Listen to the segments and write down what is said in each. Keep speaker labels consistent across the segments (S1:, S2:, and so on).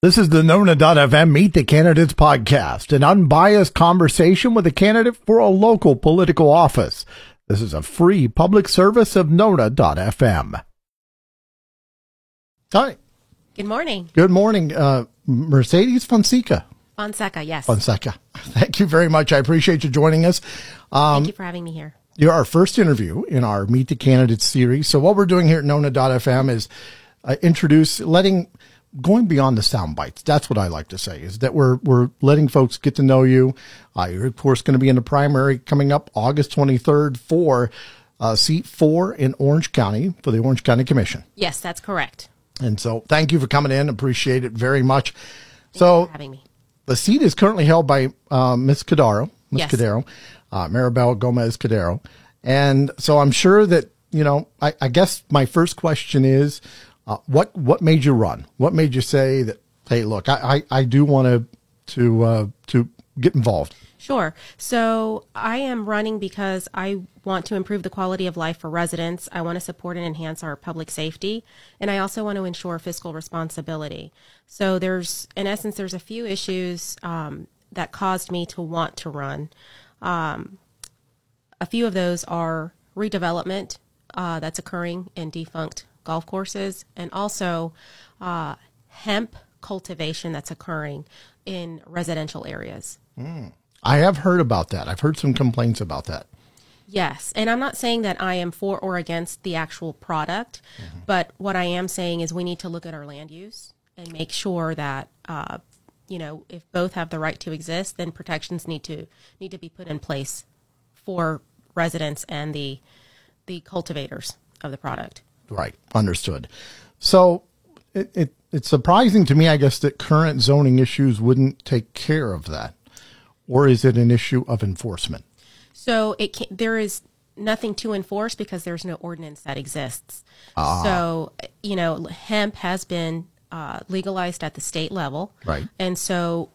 S1: This is the Nona.fm Meet the Candidates podcast, an unbiased conversation with a candidate for a local political office. This is a free public service of Nona.fm. Hi.
S2: Good morning.
S1: Good morning, uh, Mercedes Fonseca.
S2: Fonseca, yes.
S1: Fonseca. Thank you very much. I appreciate you joining us.
S2: Thank you for having me here.
S1: You're our first interview in our Meet the Candidates series. So what we're doing here at Nona.fm is uh, introduce, letting, going beyond the sound bites. That's what I like to say is that we're, we're letting folks get to know you. Uh, you're of course going to be in the primary coming up August 23rd for uh, seat four in Orange County for the Orange County Commission.
S2: Yes, that's correct.
S1: And so thank you for coming in. Appreciate it very much.
S2: Thank you
S1: So
S2: having me.
S1: the seat is currently held by uh, Ms. Cordero, Ms.
S2: Yes.
S1: Cordero, uh, Maribel Gomez Cordero. And so I'm sure that, you know, I, I guess my first question is uh, what what made you run? What made you say that, hey, look, I, I, I do want to to uh, to get involved?
S2: Sure. So I am running because I want to improve the quality of life for residents. I want to support and enhance our public safety. And I also want to ensure fiscal responsibility. So there's, in essence, there's a few issues um, that caused me to want to run. Um, a few of those are redevelopment uh, that's occurring in defunct golf courses, and also uh, hemp cultivation that's occurring in residential areas.
S1: I have heard about that. I've heard some complaints about that.
S2: Yes, and I'm not saying that I am for or against the actual product, but what I am saying is we need to look at our land use and make sure that uh, you know if both have the right to exist, then protections need to need to be put in place for residents and the the cultivators of the product.
S1: Right. Understood. So it, it it's surprising to me, I guess, that current zoning issues wouldn't take care of that. Or is it an issue of enforcement?
S2: So it can, there is nothing to enforce because there's no ordinance that exists. So you know, hemp has been uh, legalized at the state level,
S1: Right.
S2: And so,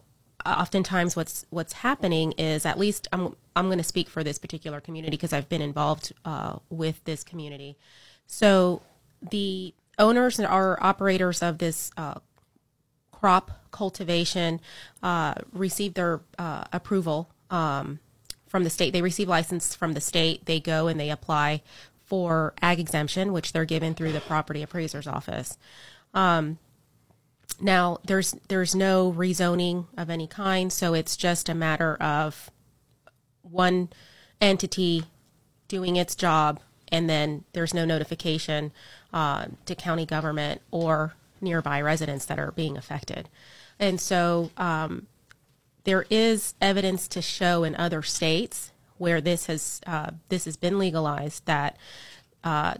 S2: oftentimes, what's what's happening is, at least I'm I'm going to speak for this particular community because I've been involved uh, with this community. So the owners or operators of this uh, crop cultivation uh, receive their uh, approval um, from the state. They receive license from the state. They go and they apply for ag exemption, which they're given through the property appraiser's office. Um, now, there's there's no rezoning of any kind, so it's just a matter of one entity doing its job, and then there's no notification uh, to county government or nearby residents that are being affected. And so um, there is evidence to show in other states where this has uh, this has been legalized that uh,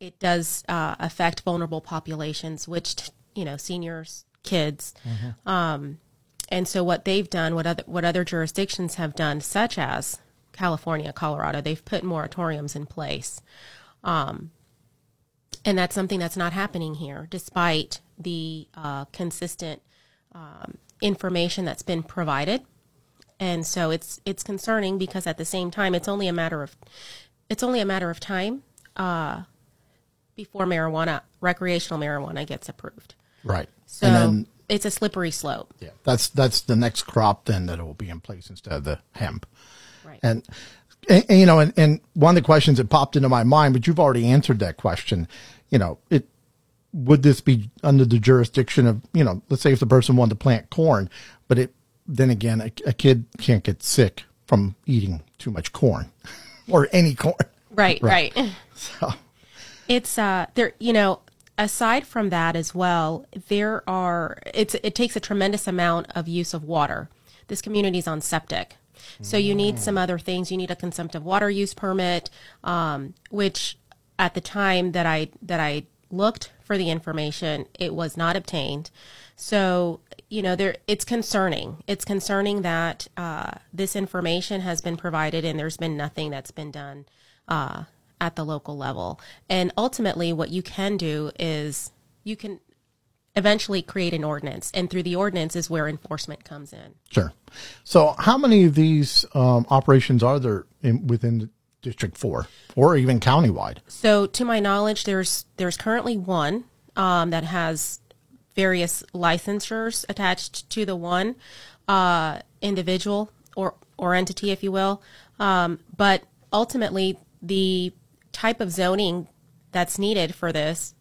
S2: it does uh, affect vulnerable populations, which t- you know seniors, kids, um, and so what they've done, what other what other jurisdictions have done, such as California, Colorado, they've put moratoriums in place, um, and that's something that's not happening here, despite the uh, consistent um, information that's been provided. And so it's it's concerning because at the same time, it's only a matter of it's only a matter of time uh, before marijuana, recreational marijuana, gets approved.
S1: Right.
S2: So it's a slippery slope.
S1: yeah, that's that's the next crop then that will be in place instead of the hemp.
S2: Right.
S1: And, and, and, you know, and, and one of the questions that popped into my mind, but you've already answered that question. You know, it would this be under the jurisdiction of you know, let's say if the person wanted to plant corn, but it then again, a, a kid can't get sick from eating too much corn or any corn.
S2: Right, right.
S1: So,
S2: It's uh there you know, aside from that as well, there are it's it takes a tremendous amount of use of water. This community is on septic. So you need some other things. You need a consumptive water use permit, um, which at the time that I that I looked for the information, it was not obtained. So you know, there it's concerning. It's concerning that uh, this information has been provided and there's been nothing that's been done uh, at the local level. And ultimately, what you can do is you can eventually create an ordinance, and through the ordinance is where enforcement comes in.
S1: sure. So, how many of these um, operations are there in, within District Four, or even countywide?
S2: So, to my knowledge, there's there's currently one um, that has various licensures attached to the one uh, individual or or entity, if you will. Um, but ultimately, the type of zoning that's needed for this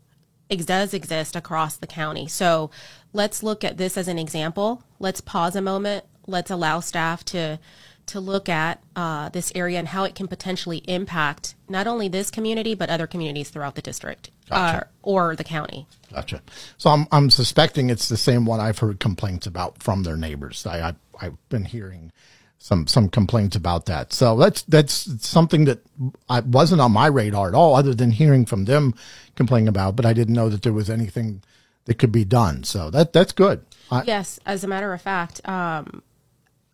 S2: ex- does exist across the county. So let's look at this as an example. Let's pause a moment. Let's allow staff to to look at uh, this area and how it can potentially impact not only this community but other communities throughout the district
S1: Gotcha.
S2: uh, or the county.
S1: Gotcha. So I'm I'm suspecting it's the same one I've heard complaints about from their neighbors. I, I I've been hearing some some complaints about that. So that's that's something that I wasn't on my radar at all, other than hearing from them complaining about. But I didn't know that there was anything that could be done. So that that's good. I,
S2: Yes, as a matter of fact, um,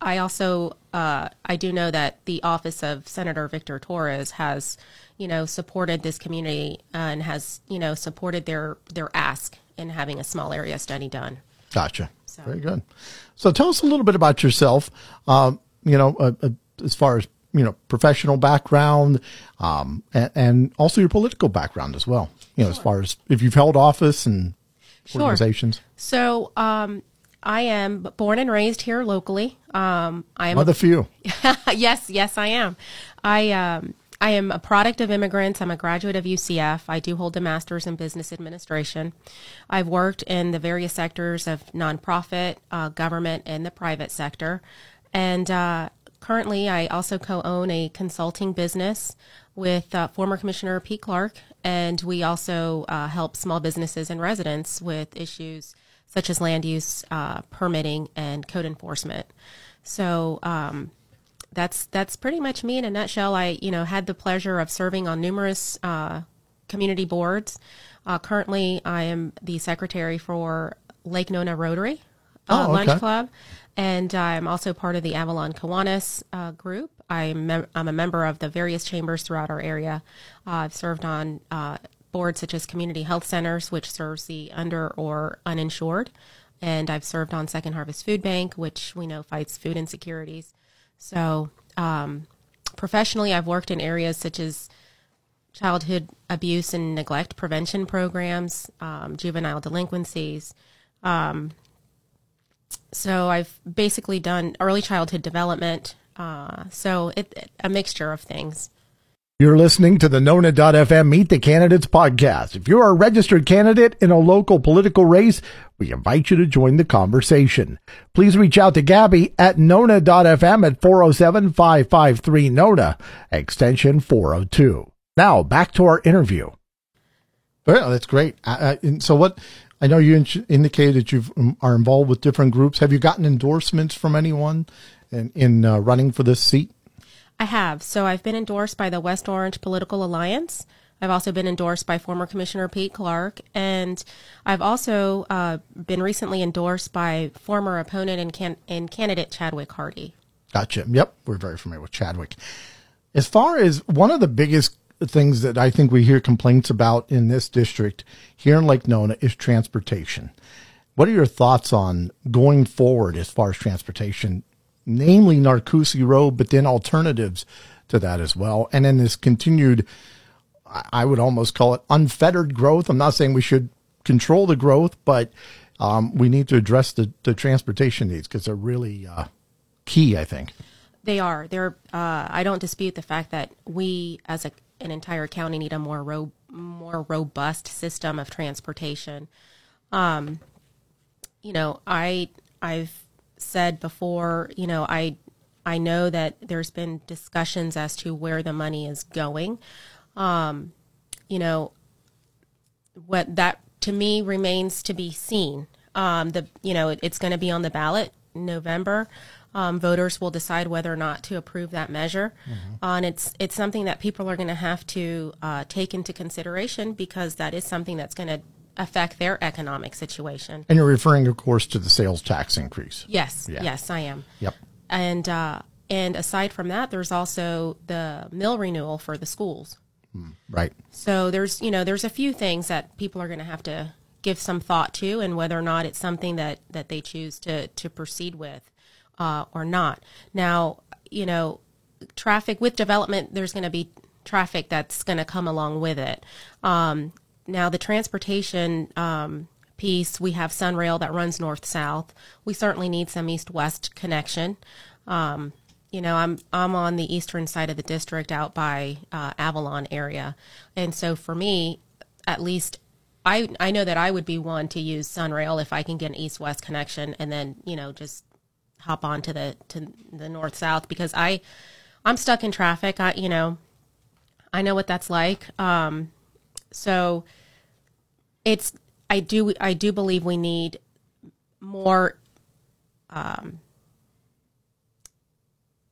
S2: I also uh, I do know that the office of Senator Victor Torres has, you know, supported this community and has you know supported their their ask in having a small area study done.
S1: Gotcha. Very good. So tell us a little bit about yourself. Um, you know, uh, uh, as far as you know, professional background, um, and, and also your political background as well. You know, as far as if you've held office and
S2: Sure.
S1: organizations.
S2: So um, I am born and raised here locally. Um, I am
S1: One of the few.
S2: yes, yes, I am. I um, I am a product of immigrants. I'm a graduate of UCF. I do hold a master's in business administration. I've worked in the various sectors of nonprofit, uh, government, and the private sector. And uh, currently, I also co-own a consulting business with uh, former Commissioner Pete Clark, and we also uh, help small businesses and residents with issues such as land use, uh, permitting, and code enforcement. So um, that's that's pretty much me in a nutshell. I you know had the pleasure of serving on numerous uh, community boards. Uh, currently, I am the secretary for Lake Nona Rotary uh,
S1: Oh,
S2: Lunch. Club, and I'm also part of the Avalon Kiwanis uh, group. I'm mem- I'm a member of the various chambers throughout our area. Uh, I've served on uh, boards such as Community Health Centers, which serves the under or uninsured, and I've served on Second Harvest Food Bank, which we know fights food insecurities. So, um, professionally, I've worked in areas such as childhood abuse and neglect prevention programs, um, juvenile delinquencies. Um, so I've basically done early childhood development. Uh, so it, it- a mixture of things.
S1: You're listening to the Nona.fm Meet the Candidates podcast. If you're a registered candidate in a local political race, we invite you to join the conversation. Please reach out to Gabby at Nona.fm at 407-553-NONA, extension 402. Now, back to our interview. Well, that's great. Uh, uh, so what, I know you in- indicated that you are involved with different groups. Have you gotten endorsements from anyone in, in uh, running for this seat?
S2: I have. So I've been endorsed by the West Orange Political Alliance. I've also been endorsed by former Commissioner Pete Clark, and I've also uh, been recently endorsed by former opponent and, can- and candidate Chadwick Hardy.
S1: Gotcha. Yep. We're very familiar with Chadwick. As far as one of the biggest things that I think we hear complaints about in this district here in Lake Nona is transportation. What are your thoughts on going forward as far as transportation, namely Narcoossee Road, but then alternatives to that as well? And then this continued, I I would almost call it unfettered growth. I'm not saying we should control the growth, but um, we need to address the, the transportation needs because they're really uh, key, I think.
S2: They are. They're. Uh, I don't dispute the fact that we, as a, an entire county, need a more ro- more robust system of transportation. Um, you know, I I've said before. You know, I I know that there's been discussions as to where the money is going. Um, you know, what that to me remains to be seen. Um, the you know it, it's going to be on the ballot in November. Um, voters will decide whether or not to approve that measure, uh, and it's it's something that people are going to have to uh, take into consideration because that is something that's going to affect their economic situation.
S1: And you're referring, of course, to the sales tax increase.
S2: Yes,
S1: Yeah.
S2: yes, I am.
S1: Yep.
S2: And uh, and aside from that, there's also the mill renewal for the schools.
S1: Right.
S2: So there's you know there's a few things that people are going to have to give some thought to, and whether or not it's something that that they choose to to proceed with uh, or not. Now you know traffic with development, there's going to be traffic that's going to come along with it. Um, now the transportation um, piece. We have Sunrail that runs north south. We certainly need some east west connection. Um, you know, I'm I'm on the eastern side of the district, out by uh, Avalon area, and so for me, at least, I I know that I would be one to use Sunrail if I can get an east west connection, and then you know just hop on to the to the north south because I I'm stuck in traffic. I you know I know what that's like. Um, so it's I do I do believe we need more um,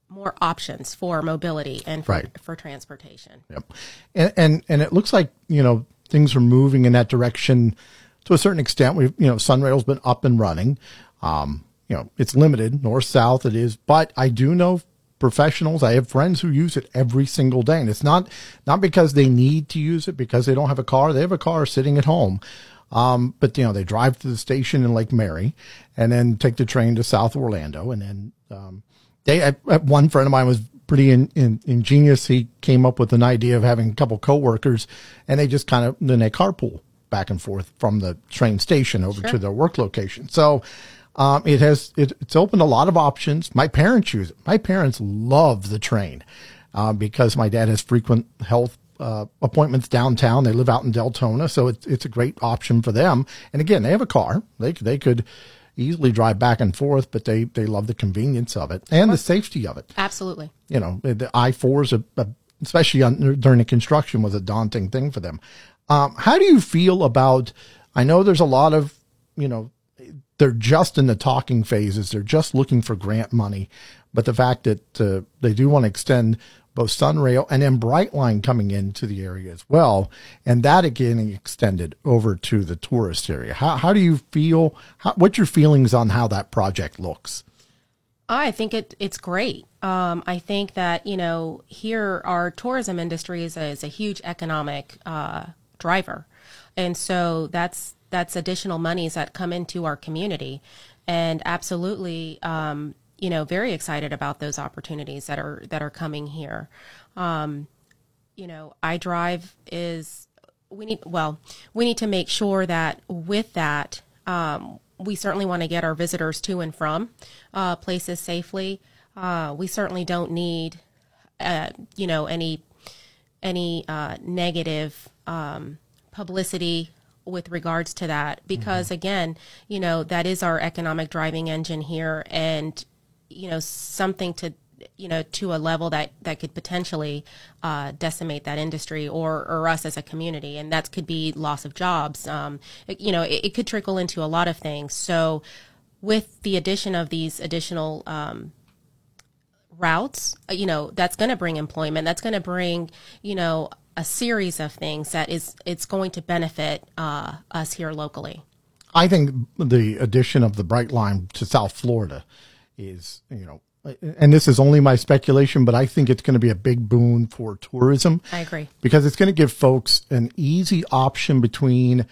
S2: more options for mobility and for,
S1: Right.
S2: for transportation.
S1: Yep. And, and and it looks like you know things are moving in that direction to a certain extent. We've you know Sunrail's been up and running. Um, you know it's limited north south it is, but I do know professionals. I have friends who use it every single day, and it's not not because they need to use it because they don't have a car. They have a car sitting at home. Um, but you know they drive to the station in Lake Mary, and then take the train to South Orlando, and then um, they I- one friend of mine was pretty in, in, ingenious. He came up with an idea of having a couple coworkers, and they just kind of then they carpool back and forth from the train station over to their work location. So um, it has it, it's opened a lot of options. My parents use it. My parents love the train uh, because my dad has frequent health. Uh, appointments downtown. They live out in Deltona, so it's it's a great option for them. And again, they have a car. They they could easily drive back and forth, but they they love the convenience of it and the safety of it.
S2: Absolutely.
S1: You know, the I four is a, a especially on, during the construction was a daunting thing for them. Um, how do you feel about? I know there's a lot of you know they're just in the talking phases. They're just looking for grant money, but the fact that uh, they do want to extend both Sunrail and then Brightline coming into the area as well, and that again extended over to the tourist area. How how do you feel? How, what's your feelings on how that project looks?
S2: I think it it's great. Um, I think that you know here our tourism industry is a, is a huge economic uh, driver, and so that's that's additional monies that come into our community, and absolutely, um, you know, very excited about those opportunities that are that are coming here. Um, you know, iDrive is we need well, we need to make sure that with that, um, we certainly want to get our visitors to and from uh, places safely. Uh, we certainly don't need, uh, you know, any any uh, negative um, publicity with regards to that because again you know that is our economic driving engine here and you know something to you know to a level that that could potentially uh, decimate that industry or or us as a community. And that could be loss of jobs. Um, it- you know it, it could trickle into a lot of things. So with the addition of these additional um, routes, uh, you know, that's going to bring employment. That's going to bring, you know, a series of things that is it's going to benefit uh, us here locally.
S1: I think the addition of the Brightline to South Florida is, you know, and this is only my speculation, but I think it's going to be a big boon for tourism
S2: I agree.
S1: because it's going to give folks an easy option between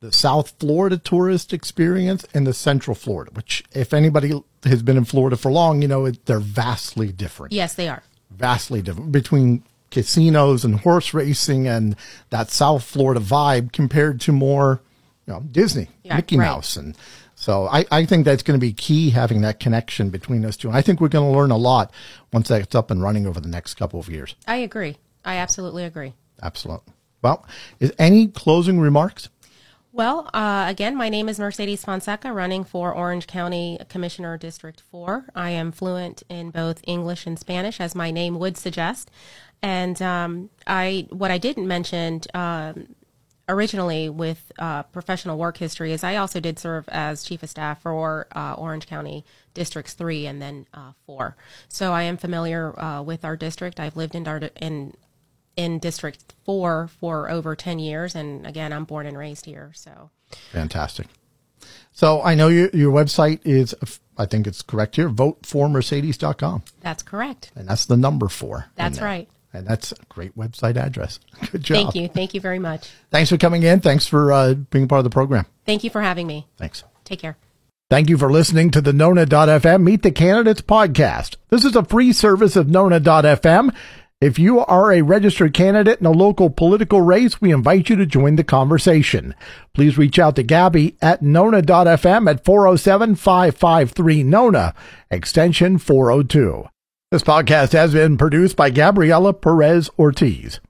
S1: the South Florida tourist experience and the Central Florida, which, if anybody has been in Florida for long, you know, it, they're vastly different
S2: Yes, they are.
S1: vastly different between casinos and horse racing and that South Florida vibe compared to more, you know, Disney,
S2: Yeah,
S1: Mickey
S2: right.
S1: Mouse. And so I, I think that's going to be key having that connection between those two. And I think we're going to learn a lot once that's up and running over the next couple of years.
S2: I agree. I absolutely agree.
S1: Absolutely. Well, is any closing remarks?
S2: Well, uh, again, my name is Mercedes Fonseca, running for Orange County Commissioner District 4. I am fluent in both English and Spanish, as my name would suggest. And um, I, what I didn't mention um, originally with uh, professional work history is I also did serve as chief of staff for uh, Orange County Districts 3 and then uh, 4. So I am familiar uh, with our district. I've lived in, our, in in District 4 for over 10 years. And again, I'm born and raised here. So,
S1: Fantastic. So I know your, your website is, I think it's correct here, voteformercedes.com.
S2: that's correct.
S1: And that's the number four.
S2: That's right.
S1: And that's a great website address. Good job.
S2: Thank you. Thank you very much.
S1: Thanks for coming in. Thanks for uh, being part of the program.
S2: Thank you for having me.
S1: Thanks.
S2: Take care.
S1: Thank you for listening to the Nona.fm Meet the Candidates podcast. This is a free service of Nona.fm. If you are a registered candidate in a local political race, we invite you to join the conversation. Please reach out to Gabby at nona.fm at 407-553-NONA, extension 402. This podcast has been produced by Gabriela Perez Ortiz.